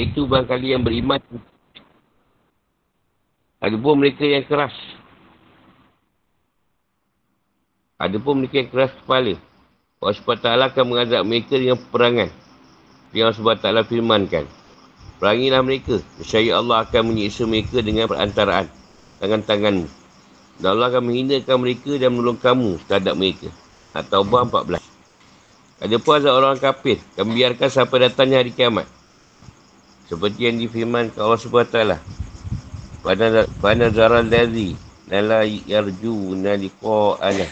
Itu barangkali yang beriman. Ada pun mereka yang keras. Ada pun mereka yang keras kepala. Allah SWT akan mengazab mereka dengan perangan. Yang Allah SWT firmankan. Perangilah mereka. Masyarakat Allah akan menyiksa mereka dengan perantaraan tangan-tanganmu. Dan Allah akan menghinakan mereka dan menolong kamu terhadap mereka. Taubah 14. Ada pun azab orang kafir. Kami biarkan sampai datangnya hari kiamat. Seperti yang difirman ke Allah SWT. Pada zaral dari nala yarju naliko ala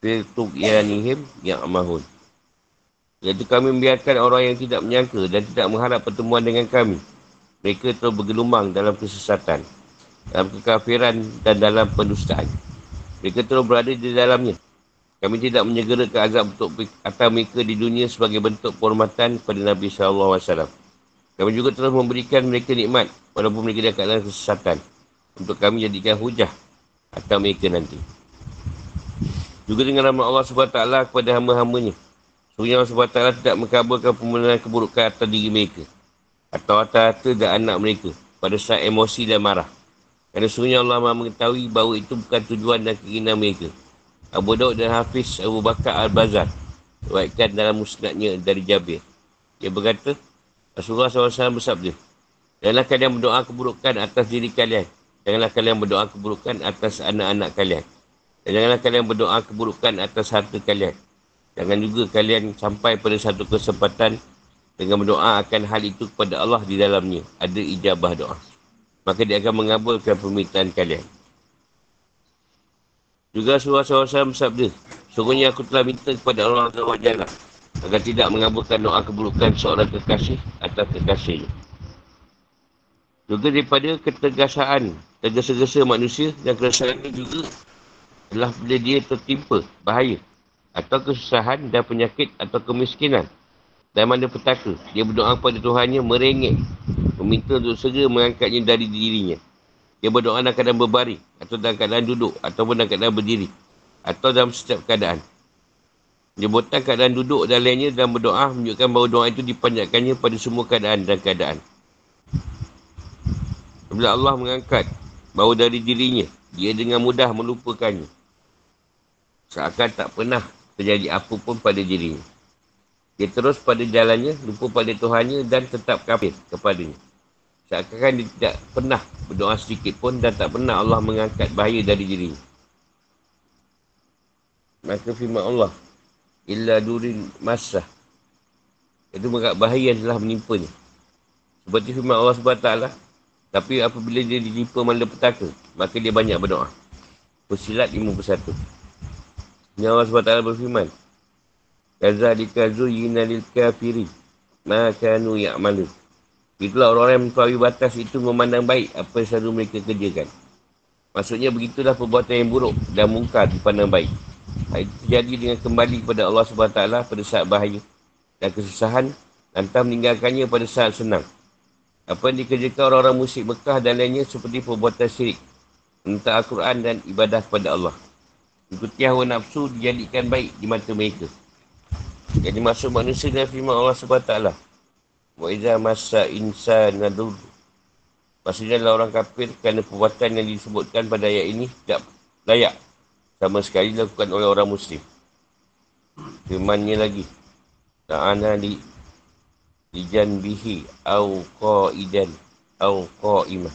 filtuk yanihim yang amahun. Iaitu kami membiarkan orang yang tidak menyangka dan tidak mengharap pertemuan dengan kami. Mereka terus bergelumang dalam kesesatan, dalam kekafiran dan dalam pendustaan. Mereka terus berada di dalamnya. Kami tidak menyegerakan azab untuk atas mereka di dunia sebagai bentuk penghormatan kepada Nabi SAW. Kami juga terus memberikan mereka nikmat walaupun mereka dalam keadaan kesesatan. Untuk kami jadikan hujah atas mereka nanti. Juga dengan nama Allah SWT kepada hamba-hambanya. Sebenarnya Allah SWT tidak mengkabulkan pemenang keburukan atas diri mereka. Atau atas harta dan anak mereka. Pada saat emosi dan marah. Kerana sebenarnya Allah mahu mengetahui bahawa itu bukan tujuan dan keinginan mereka. Abu Daud dan Hafiz Abu Bakar Al-Bazar. Buatkan dalam musnadnya dari Jabir. Dia berkata, Rasulullah SAW bersabda, Janganlah kalian berdoa keburukan atas diri kalian. Janganlah kalian berdoa keburukan atas anak-anak kalian. Dan janganlah kalian berdoa keburukan atas harta kalian. Jangan juga kalian sampai pada satu kesempatan dengan berdoa akan hal itu kepada Allah di dalamnya. Ada ijabah doa. Maka dia akan mengabulkan permintaan kalian. Juga surah SAW bersabda, Sungguhnya aku telah minta kepada Allah SWT agar tidak mengabulkan doa keburukan seorang kekasih atau kekasihnya. Juga daripada ketegasaan, tergesa-gesa manusia dan keresahan juga adalah bila dia tertimpa bahaya atau kesusahan dan penyakit atau kemiskinan dan mana petaka. Dia berdoa kepada Tuhannya merengek, meminta untuk segera mengangkatnya dari dirinya. Dia berdoa dalam keadaan berbaring atau dalam keadaan duduk ataupun dalam keadaan berdiri atau dalam setiap keadaan. Buatkan keadaan duduk dan lainnya dan berdoa menunjukkan bahawa doa itu dipanjatkannya pada semua keadaan dan keadaan. Bila Allah mengangkat bahawa dari dirinya, dia dengan mudah melupakannya. Seakan tak pernah terjadi apa pun pada dirinya. Dia terus pada jalannya, lupa pada Tuhannya dan tetap kafir kepadanya. Seakan dia tidak pernah berdoa sedikit pun dan tak pernah Allah mengangkat bahaya dari dirinya. Maka firman Allah, Illa durin masah. Itu mengat bahaya yang telah menimpanya. Seperti firman Allah SWT. Tapi apabila dia dijumpa malapetaka, maka dia banyak berdoa. Persilat 51. Yang Allah SWT berfirman. Kazalika zuyina lil kafiri. Makanu ya'malu. Itulah orang-orang yang mengetahui batas itu memandang baik apa yang selalu mereka kerjakan. Maksudnya begitulah perbuatan yang buruk dan mungkar dipandang baik. Itu terjadi dengan kembali kepada Allah SWT pada saat bahaya dan kesusahan lantas meninggalkannya pada saat senang. Apa yang dikerjakan orang-orang musyrik Mekah dan lainnya seperti perbuatan syirik. Minta Al-Quran dan ibadah kepada Allah. Ikuti hawa nafsu dijadikan baik di mata mereka. Jadi masuk manusia dan firman Allah SWT. Wa iza masa insan nadur. Maksudnya adalah orang kafir kerana perbuatan yang disebutkan pada ayat ini tidak layak sama sekali dilakukan oleh orang muslim. Firmannya lagi. Ta'ana li lijan bihi au qa'idan au qa'imah.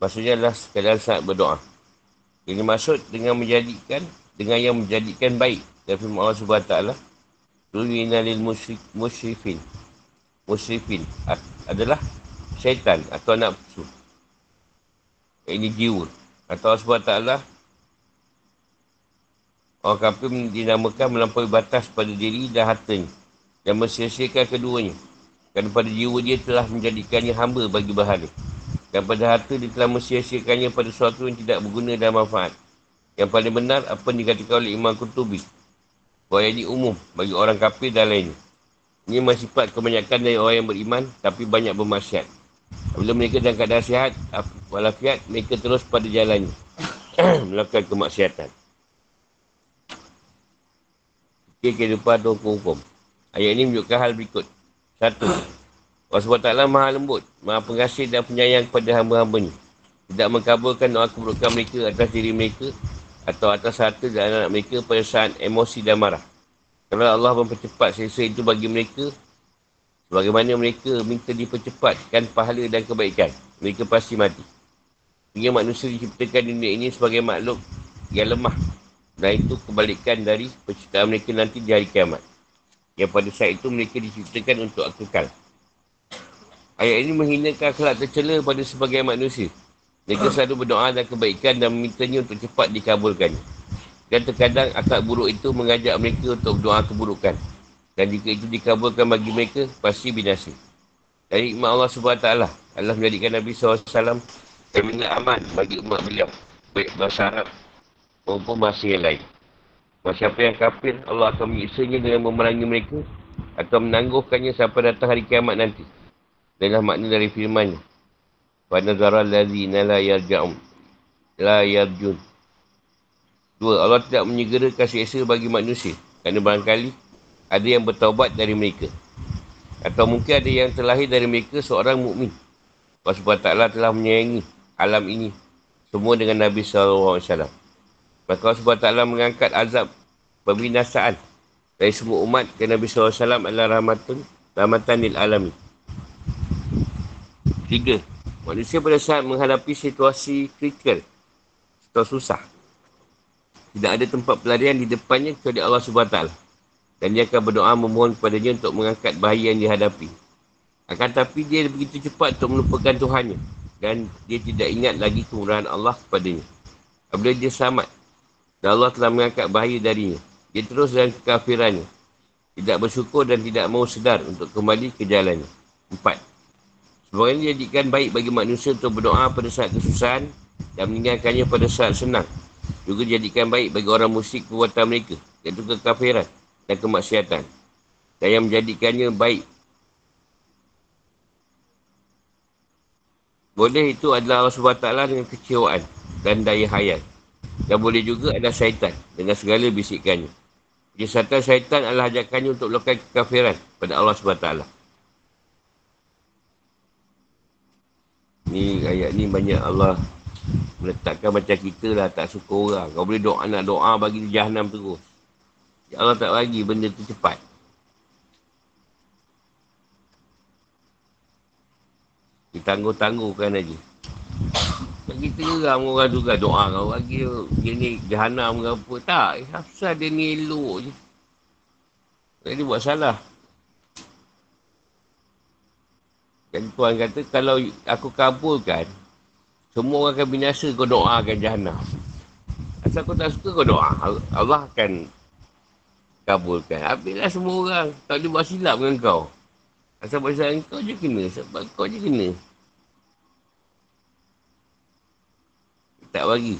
Maksudnya adalah sekadar saat berdoa. Ini maksud dengan menjadikan dengan yang menjadikan baik dan firman Allah taala Tuwina lil musyrik musyrifin. Musyrifin adalah syaitan atau nafsu. Ini jiwa. Atau Allah SWT orang kafir dinamakan melampaui batas pada diri dan hartanya dan mensiasiakan keduanya. Kerana pada jiwa dia telah menjadikannya hamba bagi bahala. Dan pada harta dia telah mensia-siakannya pada sesuatu yang tidak berguna dan manfaat. Yang paling benar apa yang dikatakan oleh Imam Qutubi. Bahawa ini umum bagi orang kafir dan lainnya. Ini masih sifat kebanyakan dari orang yang beriman tapi banyak bermaksiat. Apabila mereka dalam keadaan sihat, walafiat, mereka terus pada jalannya. melakukan kemaksiatan. Fikir kehidupan atau hukum-hukum. Ayat ini menunjukkan hal berikut. Satu. Allah SWT maha lembut, maha pengasih dan penyayang kepada hamba-hamba ni. Tidak mengkabulkan doa keburukan mereka atas diri mereka atau atas harta dan anak mereka pada saat emosi dan marah. Kalau Allah mempercepat selesa itu bagi mereka, sebagaimana mereka minta dipercepatkan pahala dan kebaikan, mereka pasti mati. Sehingga manusia diciptakan di dunia ini sebagai makhluk yang lemah. Dan itu kebalikan dari penciptaan mereka nanti di hari kiamat. Yang pada saat itu mereka diciptakan untuk akal. Ayat ini menghinakan akhlak tercela pada sebagai manusia. Mereka selalu berdoa dan kebaikan dan memintanya untuk cepat dikabulkan. Dan terkadang akhlak buruk itu mengajak mereka untuk berdoa keburukan. Dan jika itu dikabulkan bagi mereka, pasti binasa. Dari iman Allah SWT, Allah menjadikan Nabi SAW terminal aman bagi umat beliau. Baik bahasa Arab maupun bahasa yang lain. Siapa yang kafir, Allah akan menyiksanya dengan memerangi mereka atau menangguhkannya sampai datang hari kiamat nanti. Inilah makna dari firmannya. Wa nazara allazina la yarja'un. La yarjun. Dua, Allah tidak menyegerakan siksa bagi manusia. Kerana barangkali ada yang bertaubat dari mereka. Atau mungkin ada yang terlahir dari mereka seorang mukmin. Allah SWT telah menyayangi alam ini. Semua dengan Nabi SAW. Maka Allah SWT mengangkat azab pembinasaan dari semua umat ke Nabi SAW adalah rahmatun, rahmatan lil alamin. Tiga, manusia pada saat menghadapi situasi kritikal atau susah. Tidak ada tempat pelarian di depannya kecuali Allah SWT. Dan dia akan berdoa memohon kepadanya untuk mengangkat bahaya yang dihadapi. Akan tapi dia begitu cepat untuk melupakan Tuhannya. Dan dia tidak ingat lagi kemurahan Allah kepadanya. Apabila dia selamat. Dan Allah telah mengangkat bahaya darinya. Dia terus dalam kekafirannya. Tidak bersyukur dan tidak mau sedar untuk kembali ke jalannya. Empat. Semua ini jadikan baik bagi manusia untuk berdoa pada saat kesusahan dan meninggalkannya pada saat senang. Juga jadikan baik bagi orang musyrik perbuatan mereka, iaitu kekafiran dan kemaksiatan. Dan yang menjadikannya baik. Boleh itu adalah Allah SWT dengan kecewaan dan daya hayat. Dan boleh juga ada syaitan dengan segala bisikannya. Jadi syaitan adalah ajakannya untuk melakukan kekafiran pada Allah SWT. Ni ayat ni banyak Allah meletakkan macam kita lah tak suka orang. Kau boleh doa nak doa bagi dia jahannam terus. Ya Allah tak bagi benda tu cepat. Ditangguh-tangguhkan aja. Tak kita geram orang tu kan doa kau bagi dia ni jahannam ke apa. Tak, asal dia ni elok je. Jadi buat salah. Dan Tuhan kata, kalau aku kabulkan, semua orang akan binasa kau doakan jahannam. Asal kau tak suka kau doa, Allah akan kabulkan. Habislah semua orang. Tak boleh buat silap dengan kau. Asal buat silap kau je kena. Sebab kau je kena. Tak bagi.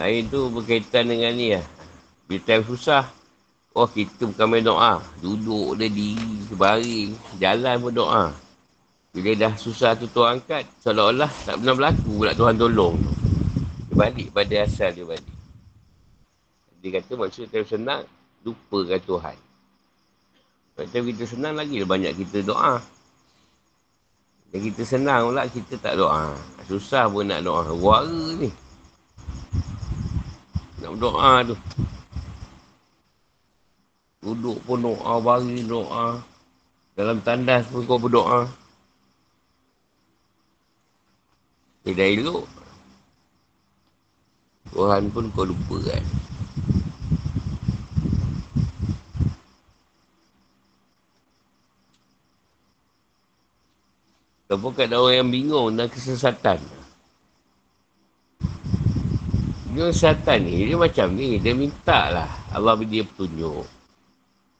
Lain tu berkaitan dengan ni lah. Bila time susah, oh kita bukan main doa. Duduk dia diri, sebaring, jalan pun doa. Bila dah susah tu Tuhan angkat, seolah-olah tak pernah berlaku pula Tuhan tolong. Dia balik pada asal dia balik. Dia kata maksud time senang, lupakan Tuhan. Macam kita senang lagi banyak kita doa. Dan kita senang pula kita tak doa. Susah pun nak doa. Wara ni. Nak doa tu. Duduk pun doa, bagi doa. Dalam tandas pun kau berdoa. Dia dah elok. Tuhan pun kau lupa kan. Kau pun ada orang yang bingung dan kesesatan. Dia kesesatan ni, dia macam ni. Dia minta lah Allah beri dia petunjuk.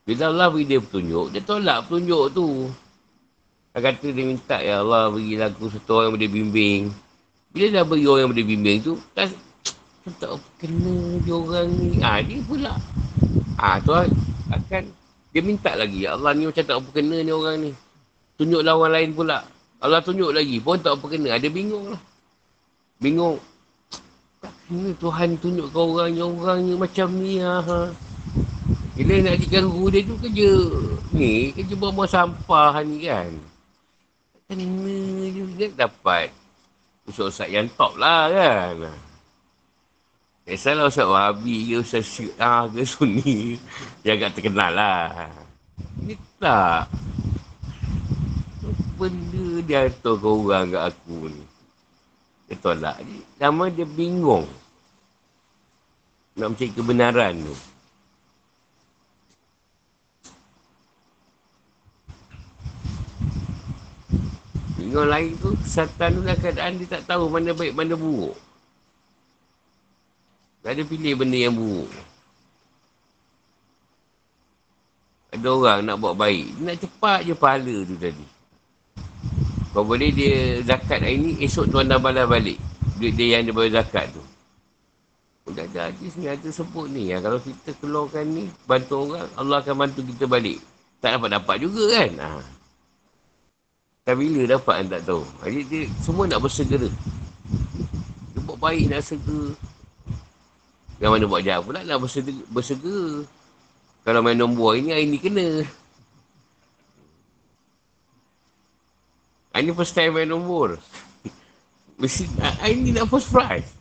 Bila Allah beri dia petunjuk, dia tolak petunjuk tu. Dia kata dia minta, Ya Allah beri lagu satu orang yang boleh bimbing. Bila dah beri orang yang boleh bimbing tu, tak, tak apa kena dia orang ni. Ha, dia pula. Ha, tu akan, dia minta lagi, Ya Allah ni macam tak apa kena ni orang ni. Tunjuklah orang lain pula. Allah tunjuk lagi, pun tak kena. Ada bingung lah. Bingung. Ni Tuhan tunjuk ke orangnya, orangnya macam ni. Ha. ha. Bila nak jadikan guru dia tu kerja ni, kerja buang-buang sampah ni kan. Ni dia dapat Ustaz-Ustaz yang top lah kan. Tak salah Ustaz Wahabi ke Ustaz Syiah ke Sunni. Dia agak terkenal lah. Ni tak. Benda dia hantar ke orang kat aku ni. Dia tolak. Nama dia bingung. Nak mencari kebenaran tu. Bingung lain tu, kesatan tu dah keadaan dia tak tahu mana baik, mana buruk. Tak ada pilih benda yang buruk. Ada orang nak buat baik. Dia nak cepat je pahala tu tadi. Kau boleh dia zakat hari ni, esok tuan dah balas balik. Duit dia yang dia bayar zakat tu. Dah ada hadis ni, ada sebut ni. Ya, kalau kita keluarkan ni, bantu orang, Allah akan bantu kita balik. Tak dapat-dapat juga kan? Ha. Tak bila dapat kan tak tahu. Jadi dia semua nak bersegera. Dia buat baik nak segera. Yang mana buat jahat pula nak bersegera. Kalau main nombor hari ni, hari ni kena. Hari ni first time main nombor. Mesti, hari ni nak first prize.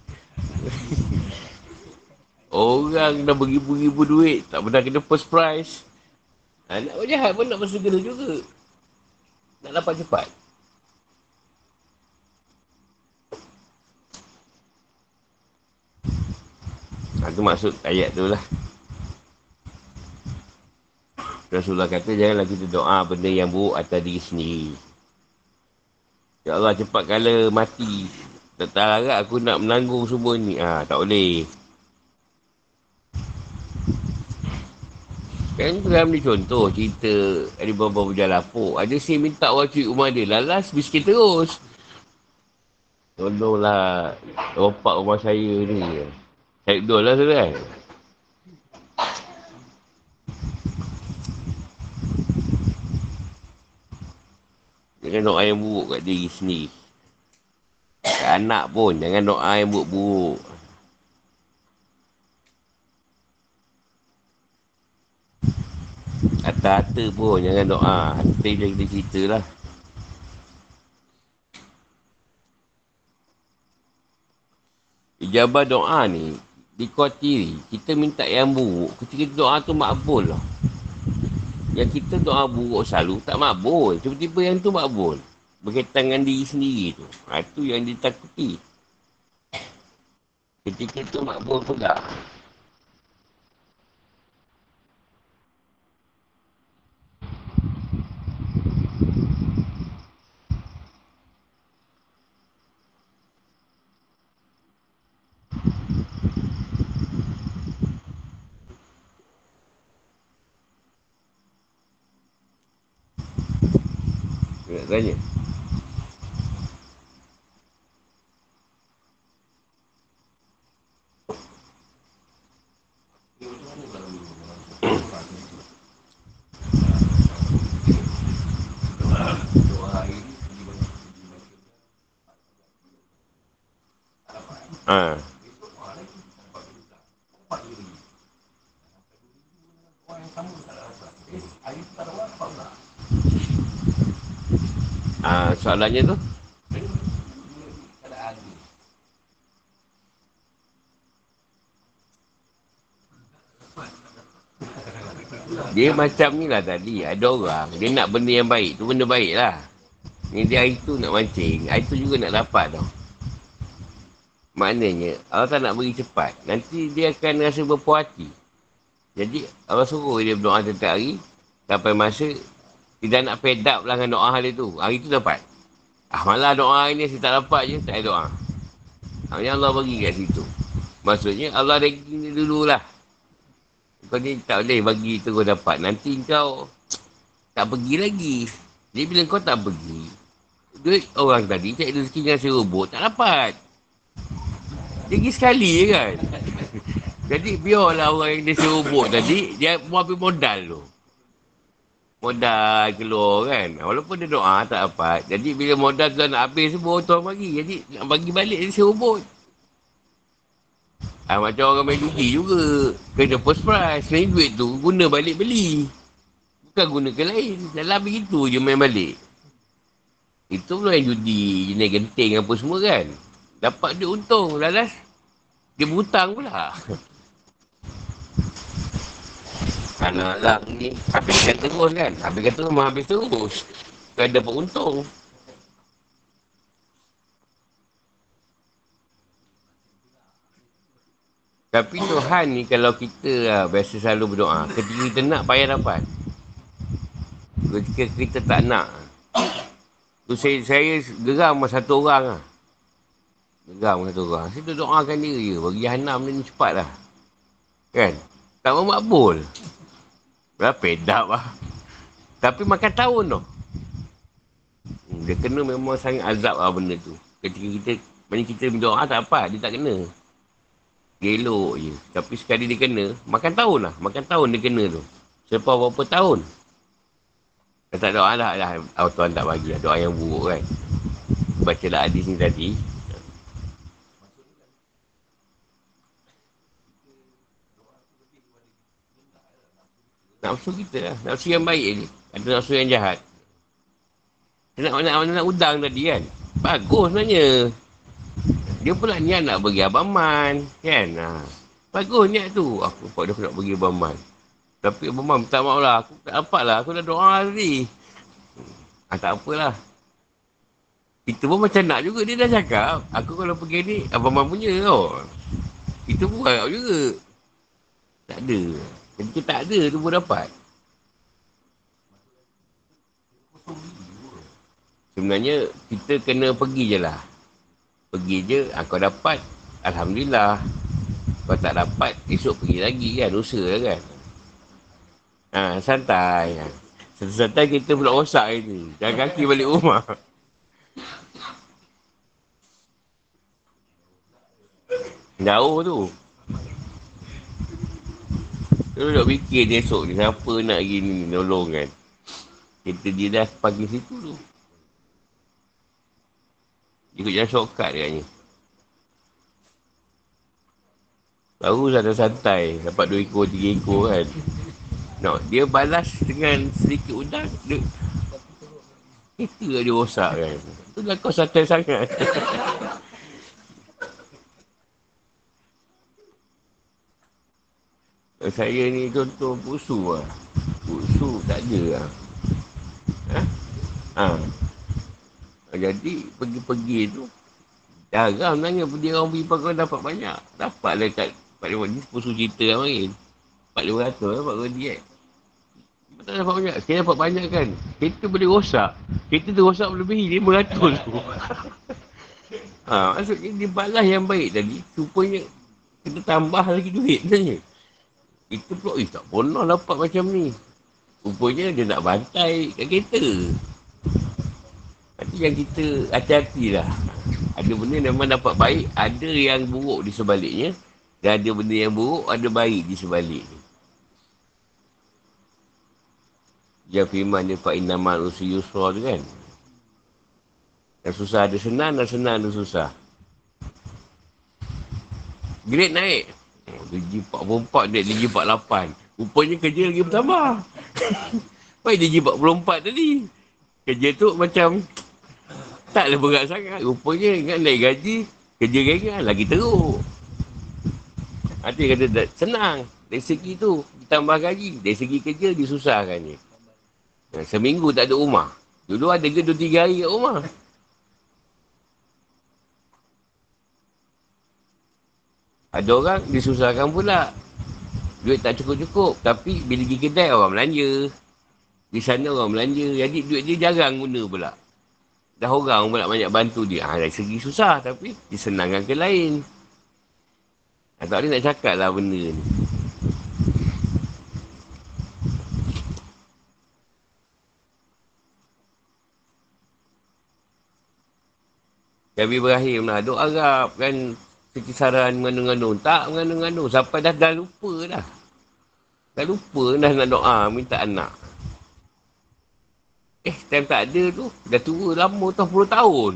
Orang dah beribu-ribu duit, tak pernah kena first prize. Ha, nak buat jahat pun nak bersegera juga. Nak dapat cepat. Ha, tu maksud ayat tu lah. Rasulullah kata janganlah kita doa benda yang buruk atas diri sendiri. Ya Allah cepat kala mati. Tak tahu aku nak menanggung semua ni. Ha, tak boleh. Kan dalam ni contoh cerita ada beberapa berjalan lapuk. Ada si minta orang curi rumah dia. Lalas miskin terus. Tolonglah ropak rumah saya ni. Saya dua lah tu kan. Jangan doa yang buruk kat diri sendiri. Kat anak pun jangan doa yang buruk-buruk. Harta-harta pun jangan doa. Harta je kita cerita lah. Ijabah doa ni dikotiri. Kita minta yang buruk. Ketika doa tu makbul lah. Yang kita doa buruk selalu tak makbul. Tiba-tiba yang tu makbul. Berkaitan dengan diri sendiri tu. Ha, itu yang ditakuti. Ketika tu makbul pula. Nak tanya. Ah, soalannya tu? Dia macam ni lah tadi. Ada orang. Dia nak benda yang baik. Tu benda baik lah. Ni dia hari tu nak mancing. Hari tu juga nak dapat tau. Maknanya, Allah tak nak beri cepat. Nanti dia akan rasa berpuas hati. Jadi, Allah suruh dia berdoa setiap hari. Sampai masa dia nak fed up lah dengan doa hari tu. Hari tu dapat. Ah malah doa hari ni saya tak dapat je, tak ada doa. Hanya Allah bagi kat situ. Maksudnya Allah ranking dia dululah. Kau ni tak boleh bagi tu kau dapat. Nanti kau tak pergi lagi. Jadi bila kau tak pergi, duit orang tadi cek rezeki dengan si robot, tak dapat. Dia pergi sekali je kan. Jadi biarlah orang yang dia si robot tadi, dia buat modal tu modal keluar kan. Walaupun dia doa tak dapat. Jadi bila modal tu nak habis semua tuan bagi. Jadi nak bagi balik dia serobot. Ha, macam orang main judi juga. Kena first prize. Sebenarnya duit tu guna balik beli. Bukan guna ke lain. Dalam begitu je main balik. Itu pula yang judi. Jenis genting apa semua kan. Dapat duit untung. Lalas. Dia berhutang pula. Anak-anak ni habiskan terus kan. Habiskan terus habis terus. Kan dapat untung. Tapi Tuhan ni kalau kita lah, biasa selalu berdoa. Ketika kita nak, payah dapat. Ketika kita tak nak. Tu saya, saya geram satu orang lah. Geram satu orang. Saya doakan dia je. Bagi Hanam ni cepat lah. Kan? Tak mau makbul. Berapa edap lah. Tapi makan tahun tu. Hmm, dia kena memang sangat azab lah benda tu. Ketika kita, banyak kita berdoa tak apa, dia tak kena. Dia elok je. Tapi sekali dia kena, makan tahun lah. Makan tahun dia kena tu. Selepas berapa tahun. Dia tak doa lah, lah. Oh, Tuhan tak bagi lah. Doa yang buruk kan. Baca lah hadis ni tadi. Nafsu kita lah. Nafsu yang baik ni. Ada nafsu yang jahat. Dia nak, nak, nak, udang tadi kan. Bagus sebenarnya. Dia pula niat nak bagi Abang Man. Kan? Ha. Bagus niat tu. Aku buat dia nak bagi Abang Man. Tapi Abang Man minta maaf lah. Aku tak dapat lah. Aku dah doa tadi. Ha, tak apalah. Kita pun macam nak juga. Dia dah cakap. Aku kalau pergi ni, Abang Man punya tau. Kita pun juga. Tak ada. Ketika tak ada tu pun dapat. Sebenarnya kita kena pergi je lah. Pergi je, ha, kau dapat. Alhamdulillah. Kau tak dapat, esok pergi lagi kan. Usaha lah kan. Ha, santai. Ha. Santai kita pula rosak ni. Jangan kaki balik rumah. Jauh tu. Tu nak fikir dia esok ni, siapa nak gini nolong kan. Kita dia dah pagi situ tu. Ikut jalan shortcut katanya. Baru dah santai, dapat dua ekor, tiga ekor kan. No, dia balas dengan sedikit udang, dia kereta dia rosak kan. Tu lah kau santai sangat. Saya ni contoh pusu lah. Pusu tak ada lah. Ha? ha? Jadi pergi-pergi tu Jarang nanya dia orang pergi pakai dapat banyak. Dapat lah kat Pak Lima ni pusu cerita lah main. Pak Lima ratus lah Pak Lima diet. Tak dapat banyak. Saya dapat banyak kan. Kereta boleh rosak. Kereta tu rosak lima ratus tu. ha, maksudnya dia balas yang baik tadi. Supaya kita tambah lagi duit sebenarnya. Kita pula, eh tak pernah dapat macam ni. Rupanya dia nak bantai kat kereta. Nanti yang kita hati-hati lah. Ada benda yang memang dapat baik, ada yang buruk di sebaliknya. Dan ada benda yang buruk, ada baik di sebaliknya. Yang firman dia, Fa'inna ma'nusi yusra tu kan. Yang susah ada senang, dan senang ada susah. Grade naik. Darjah 44 dia darjah 48. Rupanya kerja lagi bertambah. Baik darjah 44 tadi. Kerja tu macam taklah berat sangat. Rupanya ingat naik gaji, kerja ringan lagi teruk. Nanti kata senang. Dari segi tu, ditambah gaji. Dari segi kerja, disusahkannya. Seminggu tak ada rumah. Dulu ada ke 2-3 hari kat rumah. Ada orang disusahkan pula. Duit tak cukup-cukup. Tapi bila pergi kedai orang belanja. Di sana orang belanja. Jadi duit dia jarang guna pula. Dah orang pula banyak bantu dia. Ha, dari segi susah tapi disenangkan ke lain. Ha, tak boleh nak cakap lah benda ni. Nabi Ibrahim lah. Duk Arab kan kekisaran mengandung-ngandung. Tak mengandung-ngandung. Sampai dah, dah lupa dah. Dah lupa dah nak doa minta anak. Eh, time tak ada tu. Dah tua lama tau puluh tahun.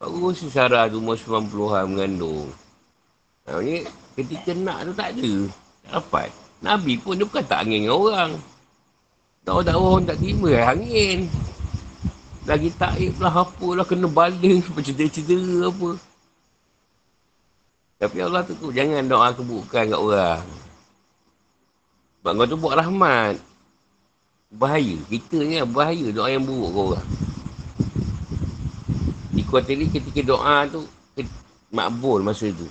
Baru si Sarah tu umur 90-an mengandung. Nah, ni Ketika nak tu tak ada. Tak dapat. Nabi pun dia bukan tak angin dengan orang. Tak orang tak terima eh, angin. Lagi taib lah apalah kena baling bercedera-cedera apa. Tapi Allah tu jangan doa keburukan kat orang. Sebab kau tu buat rahmat. Bahaya. Kita ni bahaya doa yang buruk kau orang. Di kuartal ni ketika doa tu makbul masa tu.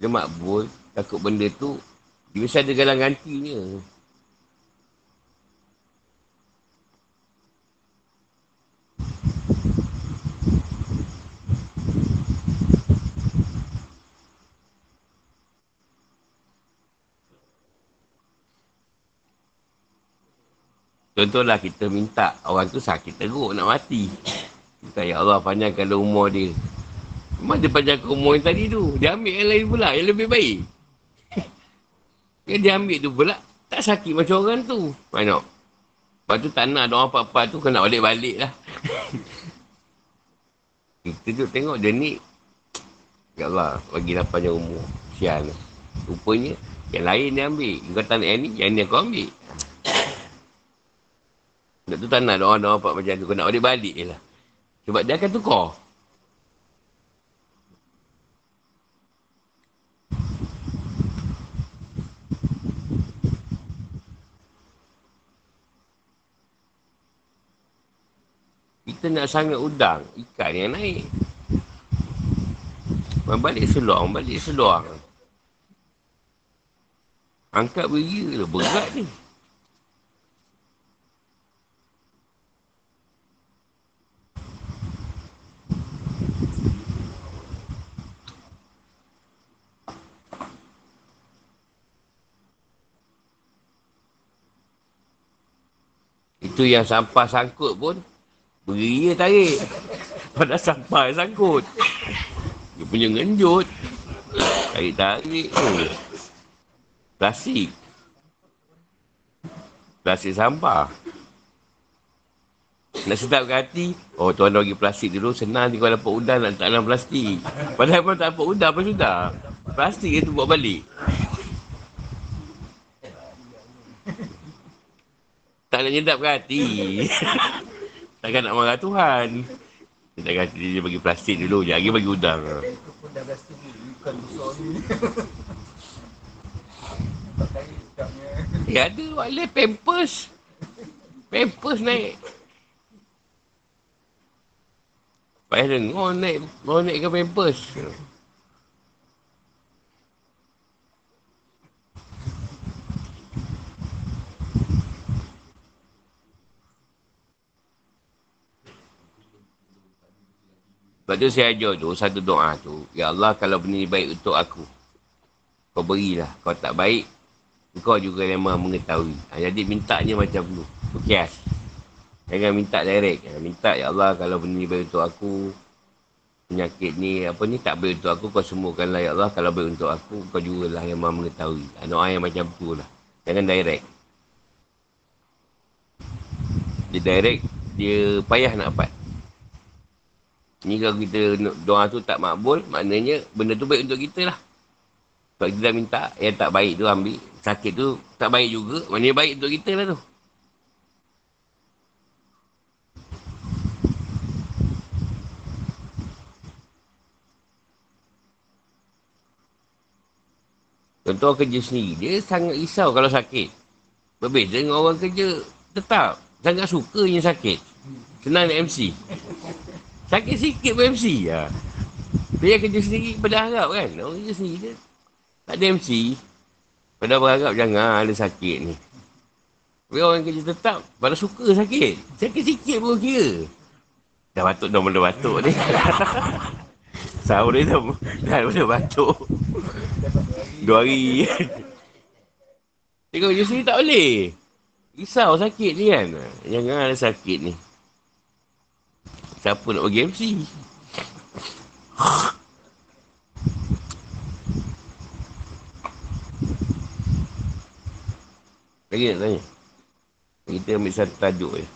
Dia makbul. Takut benda tu dia mesti ada galang gantinya. Contohlah kita minta orang tu sakit teruk nak mati. Kita ya Allah panjangkan umur dia. Memang dia panjangkan umur yang tadi tu. Dia ambil yang lain pula yang lebih baik. yang dia ambil tu pula tak sakit macam orang tu. Mana? Lepas tu tak nak doa apa-apa tu kena balik-balik lah. kita tu tengok dia ni. Ya Allah bagilah panjang umur. Sian. Rupanya yang lain dia ambil. Kau tak nak yang ni, yang ni kau ambil. Nak tu tak nak doa-doa apa macam tu. Kau nak balik-balik je lah. Sebab dia akan tukar. Kita nak sangat udang, ikan yang naik. Balik seluang, balik seluang. Angkat beria lah, berat ni. Itu yang sampah sangkut pun Beria tarik. Pada sampah yang sangkut. Dia punya ngenjut. Tarik-tarik tu. Plastik. Plastik sampah. Nak sedap ke hati? Oh tuan bagi plastik dulu Senang ni kau dapat udang nak letak plastik. Padahal pun tak dapat udang pun sudah? Plastik itu buat balik Tak nak nyedapkan hati. Takkan nak marah Tuhan. Dia tak kata dia bagi plastik dulu. Dia lagi bagi udang. Ya ada wala pampers. Pampers naik. Payah dengar naik, mau naikkan pampers. Sebab tu saya ajar tu, satu doa tu. Ya Allah, kalau benda ni baik untuk aku, kau berilah. Kau tak baik, kau juga yang maha mengetahui. Ha, jadi mintanya macam tu. Tukias. Jangan minta direct. Minta, Ya Allah, kalau benda ni baik untuk aku, penyakit ni, apa ni, tak baik untuk aku, kau sembuhkanlah, Ya Allah. Kalau baik untuk aku, kau juga lah yang maha mengetahui. Ha, doa yang macam tu lah. Jangan direct. Dia direct, dia payah nak dapat. Ni kalau kita doa tu tak makbul, maknanya benda tu baik untuk kita lah. Sebab kita dah minta, yang tak baik tu ambil. Sakit tu tak baik juga, maknanya baik untuk kita lah tu. Contoh kerja sendiri, dia sangat risau kalau sakit. Berbeza dengan orang kerja tetap. Sangat suka sakit. Senang nak MC. Sakit sikit pun MC lah. Dia kerja sendiri pada harap kan. Orang kerja sendiri dia. Tak ada MC. Pada berharap jangan ada sakit ni. Tapi orang kerja tetap pada suka sakit. Sakit sikit pun kira. Dah batuk dah mula batuk ni. Sahur dia dah, dah mula batuk. Dua hari. Tengok kerja sendiri tak boleh. Risau sakit ni kan. Jangan ada sakit ni. Siapa nak bagi MC? Lagi nak tanya? Kita ambil satu tajuk je.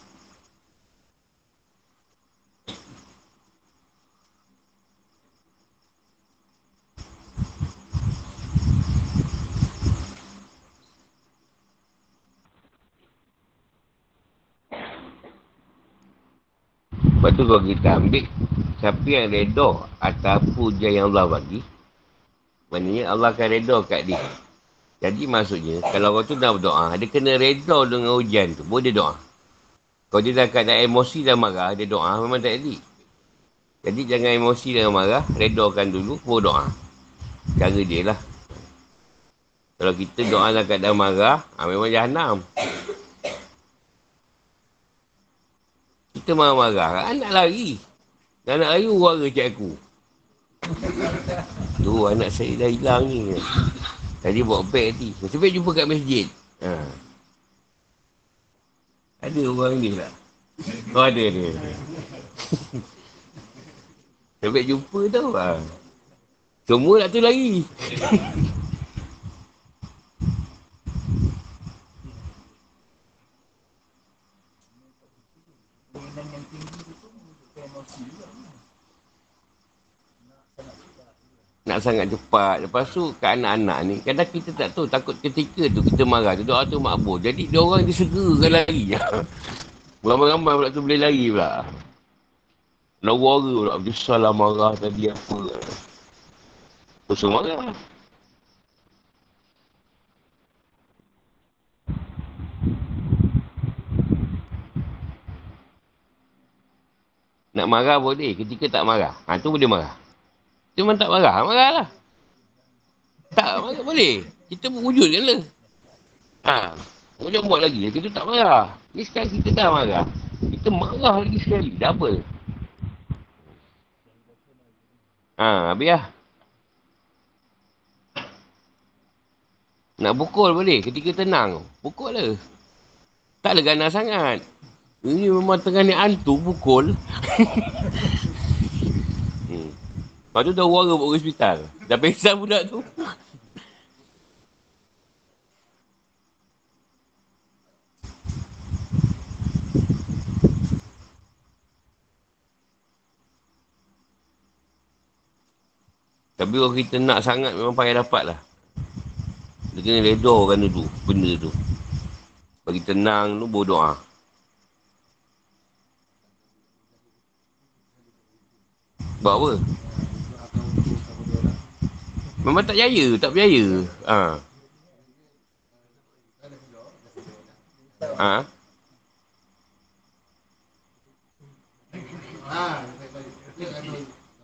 Lepas tu kalau kita ambil siapa yang reda atas apa je yang Allah bagi, maknanya Allah akan reda kat dia. Jadi maksudnya, kalau orang tu nak berdoa, dia kena reda dengan hujan tu. Boleh dia doa. Kalau dia dah keadaan emosi dan marah, dia doa memang tak jadi. Jadi jangan emosi dan marah, redakan dulu, baru doa. Cara dia lah. Kalau kita doa dalam keadaan marah, ha, memang jahannam. Kita marah-marah, anak lari. Anak lari, suara cik aku. Tu anak saya dah hilang ni. Tadi buat beg tadi. Baik jumpa kat masjid. Ha. Ada orang ni lah. Oh ada dia. Sampai jumpa tau lah. Semua nak tu lagi. nak sangat cepat. Lepas tu kat anak-anak ni, kadang kita tak tahu takut ketika tu kita marah tu, doa tu makbul. Jadi dia orang dia segerakan lari. Ramai-ramai pula tu boleh lari pula. Nak wara pula, besar lah marah tadi apa. Terus marah. Nak marah boleh, ketika tak marah. Ha, tu boleh marah. Cuma tak marah, marah lah. Tak marah boleh. Kita berwujud je lah. Ha. Macam buat lagi, kita tak marah. Ni sekarang kita dah marah. Kita marah lagi sekali, double. Ha, habis lah. Nak pukul boleh ketika tenang. Pukul lah. Tak ada ganas sangat. Ini memang tengah ni hantu pukul. Lepas tu dah wara buat hospital. Dah pengsan budak tu. Tapi kalau kita nak sangat memang payah dapat lah. Dia kena redorkan dulu benda tu. Bagi tenang tu berdoa. Buat apa? Memang tak jaya, tak berjaya. Ha. Ha.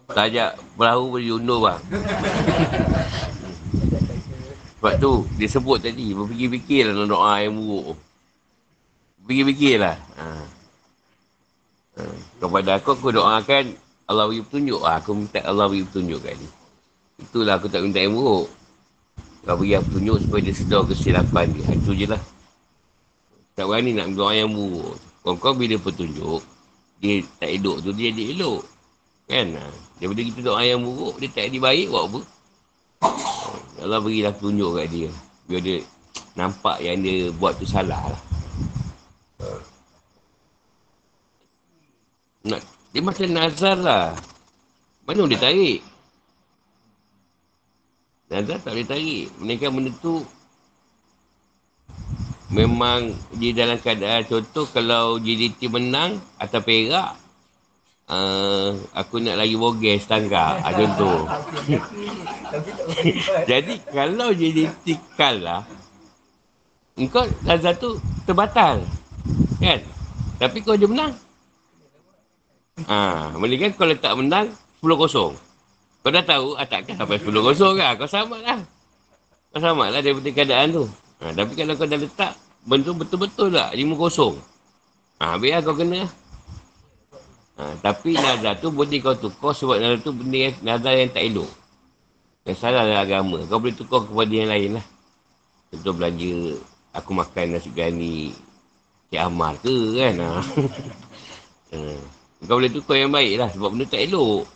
Tak ajak perahu boleh undur bang. Sebab tu, dia sebut tadi, berfikir-fikir lah doa yang buruk. Berfikir-fikir lah. Ha. Ha. Kepada aku, aku doakan Allah beri petunjuk. Ha. Aku minta Allah beri petunjuk kat dia. Itulah aku tak minta yang buruk. Kau beri aku tunjuk supaya dia sedar kesilapan dia. Itu je lah. Tak berani nak doa yang buruk. Kau-kau bila petunjuk, dia tak hidup tu, dia jadi elok. Kan? Daripada kita doa yang buruk, dia tak jadi baik, buat apa? Allah berilah petunjuk kat dia. Biar dia nampak yang dia buat tu salah lah. Nak, dia macam nazar lah. Mana dia tarik? Nazar tak boleh tarik. Menaikkan benda tu memang dia dalam keadaan contoh kalau JDT menang atau perak uh, aku nak lagi boges tangga. Uh, contoh. Jadi kalau JDT kalah engkau Nazar tu terbatal kan? Tapi kau je menang Ah, uh, kan kalau tak menang 10-0 kau dah tahu, ah, takkan sampai 10 kosong kan? Kau sama lah. Kau sama lah daripada keadaan tu. Ha, tapi kalau kau dah letak, bentuk betul-betul tak 5 kosong. Ha, biar kau kena. Ha, tapi nazar tu boleh kau tukar sebab nazar tu benda yang, nazar yang tak elok. Yang salah dalam agama. Kau boleh tukar kepada yang lain lah. Contoh belanja, aku makan nasi gani Cik Amal ke kan? Ha. Kau boleh tukar yang baik lah sebab benda tak elok.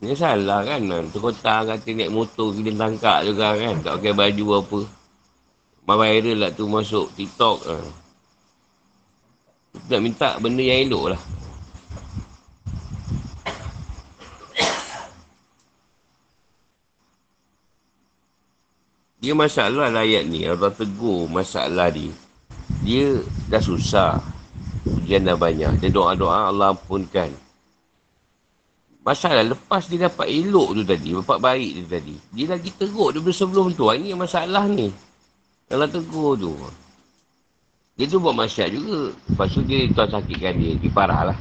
Ini salah kan. Terkotak kata naik motor kita tangkap juga kan. Tak pakai baju apa. Viral lah tu masuk TikTok. Kita nak minta benda yang elok lah. Dia masalah lah ayat ni. Allah tegur masalah dia. Dia dah susah. Ujian dah banyak. Dia doa-doa Allah ampunkan. Masalah lepas dia dapat elok tu tadi, dapat baik tu tadi. Dia lagi teruk daripada sebelum tu. Ini masalah ni. Kalau tegur tu. Dia tu buat masyarakat juga. Lepas tu dia tuan sakitkan dia. Dia parah lah.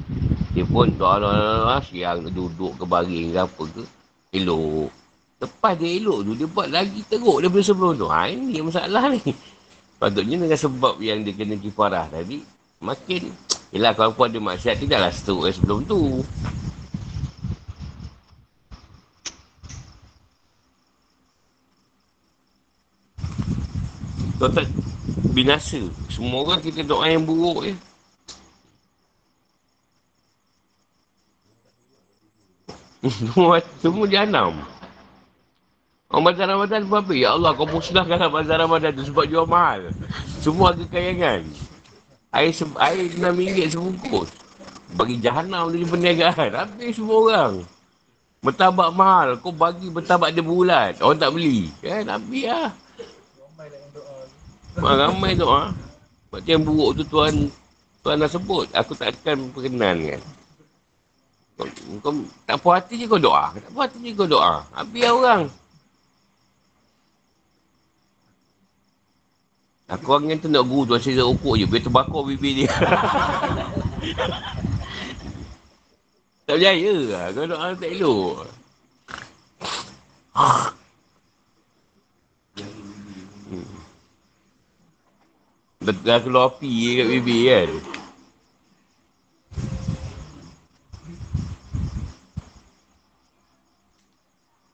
Dia pun doa-doa siang duduk ke baring ke apa ke. Elok. Lepas dia elok tu, dia buat lagi teruk daripada sebelum tu. Ha, ini masalah ni. Patutnya dengan sebab yang dia kena kifarah tadi, makin... Yelah, kalau pun ada maksiat, tidaklah seteruk yang sebelum tu. Kau tak binasa. Semua orang kita doa yang buruk je. semua, semua jahanam. Orang bazar Ramadan buat apa? Ya Allah, kau musnahkan bazar Ramadan tu sebab jual mahal. Semua harga kayangan. Air, se- air RM6 sebungkus. Bagi jahanam dari perniagaan. Habis semua orang. Bertabak mahal. Kau bagi bertabak dia bulat. Orang tak beli. Kan? Habis lah. Ramai doa. Sebab yang buruk tu Tuhan Tuhan dah sebut. Aku tak akan perkenan kan. Kau, kau tak puas hati je kau doa. Tak puas hati je kau doa. Habis lah orang. Aku orang yang tu nak guru tu asyik rokok je. Biar terbakar bibir dia. tak berjaya lah. Kau doa tak elok. Dah keluar api kat bibir kan.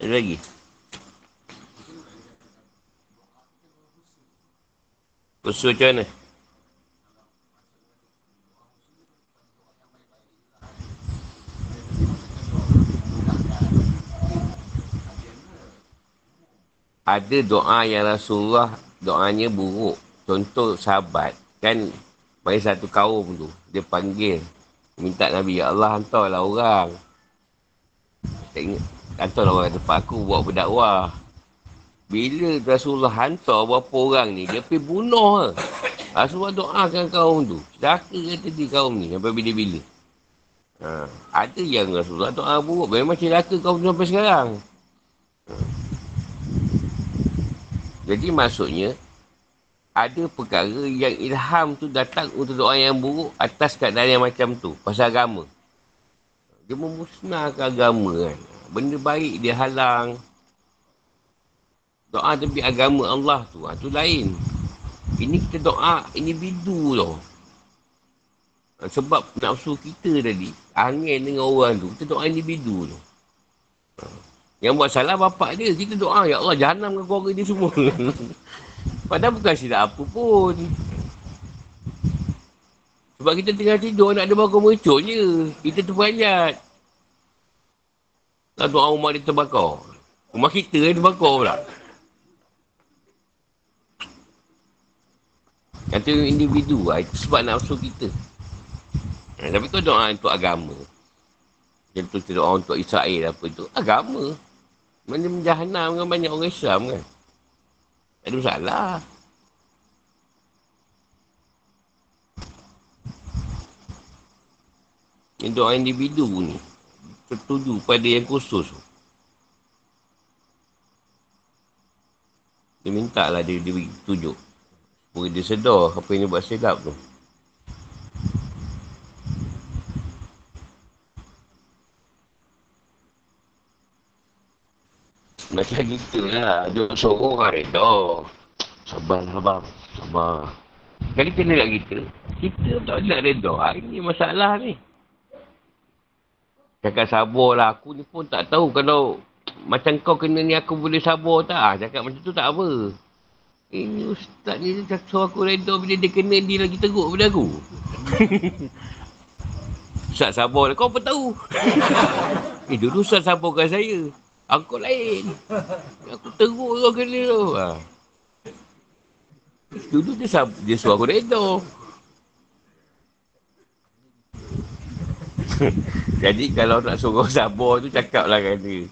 Ada lagi? Usul macam mana? Ada doa yang Rasulullah doanya buruk. Contoh sahabat kan mari satu kaum tu dia panggil minta Nabi ya Allah hantarlah orang. Tak ingat hantarlah orang tempat aku buat berdakwah. Bila Rasulullah hantar berapa orang ni, dia pergi bunuh ke. Rasulullah doakan kaum tu. Celaka kata dia kaum ni sampai bila-bila. Ha. Ada yang Rasulullah doa buruk. Memang celaka kaum tu sampai sekarang. Ha. Jadi maksudnya, ada perkara yang ilham tu datang untuk doa yang buruk atas keadaan yang macam tu. Pasal agama. Dia memusnahkan agama kan. Benda baik dia halang. Doa demi agama Allah tu. Ha, tu lain. Ini kita doa individu tau. Ha, sebab nafsu kita tadi, angin dengan orang tu, kita doa individu tu. Ha, yang buat salah bapak dia, kita doa, Ya Allah, jahannam dengan keluarga dia semua. Padahal bukan silap apa pun. Sebab kita tengah tidur, nak ada bakar mercuk je. Kita terperanjat. Nak doa rumah dia terbakar. Rumah kita yang terbakar pula. Tu individu lah. Itu sebab nafsu kita. Ha, tapi kau doa untuk agama. Macam tu doa untuk Israel apa tu. Agama. Mana menjahanam dengan banyak orang Islam kan. Ada masalah. Yang doa individu ni. Tertuju pada yang khusus. Dia minta lah dia, dia tunjuk. Supaya dia sedar apa yang dia buat silap tu. Macam gitu lah. Dia suruh orang reda. Sabarlah bang. Sabar. Kali kena kat kita. Kita tak nak reda. Ah, ini masalah ni. Cakap sabar lah. Aku ni pun tak tahu kalau macam kau kena ni aku boleh sabar tak. Ah, cakap macam tu tak apa. Ini ustaz ni dia suruh aku reda bila dia kena dia lagi teruk pada aku. ustaz sabar lah. Kau apa tahu? eh dulu ustaz sabarkan saya. Aku lain. Aku teruk kau kena tu. Ha. Dulu dia, sab- dia suruh aku reda. Jadi kalau nak suruh sabar tu cakap lah dia.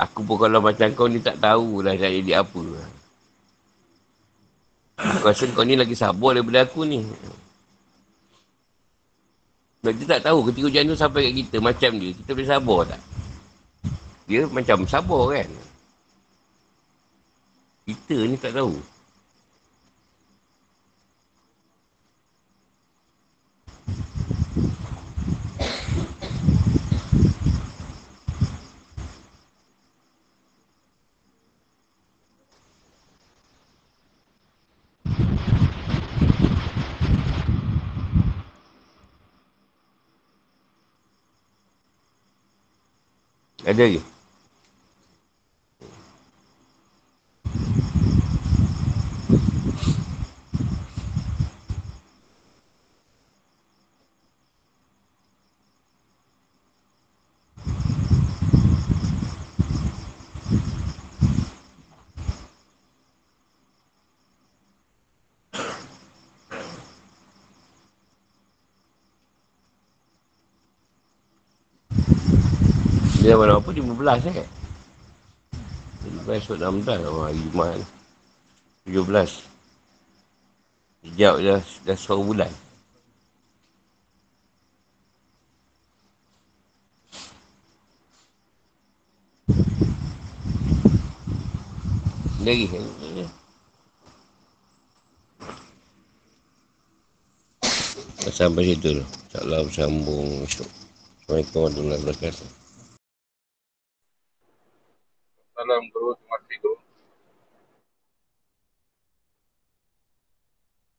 Aku pun kalau macam kau ni tak tahulah nak jadi apa. Aku rasa kau ni lagi sabar daripada aku ni. Kita tak tahu ketika hujan tu sampai kat kita macam dia. Kita boleh sabar tak? Dia macam sabar kan? Kita ni tak tahu. Ada lagi? Mana apa? 15 eh? 15 esok Ramadan. Oh, hari Jumat ni. 17. Sekejap dah, dah seorang bulan. Lagi. Sampai situ. InsyaAllah bersambung esok. Assalamualaikum warahmatullahi wabarakatuh. Salam guru, guru.